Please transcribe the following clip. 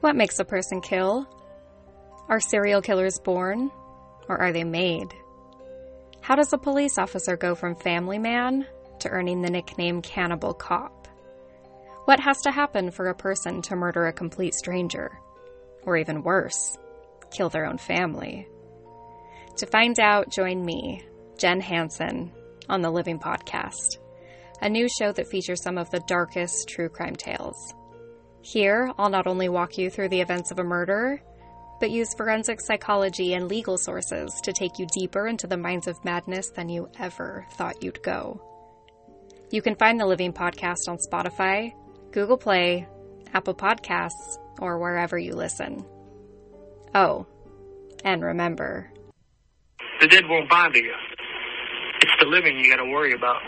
What makes a person kill? Are serial killers born? Or are they made? How does a police officer go from family man to earning the nickname cannibal cop? What has to happen for a person to murder a complete stranger? Or even worse, kill their own family? To find out, join me, Jenn Hansen, on the Living Podcast, a new show that features some of the darkest true crime tales. Here, I'll not only walk you through the events of a murder, but use forensic psychology and legal sources to take you deeper into the minds of madness than you ever thought you'd go. You can find the Living Podcast on Spotify, Google Play, Apple Podcasts, or wherever you listen. Oh, and remember the dead won't bother you. It's the living you got to worry about.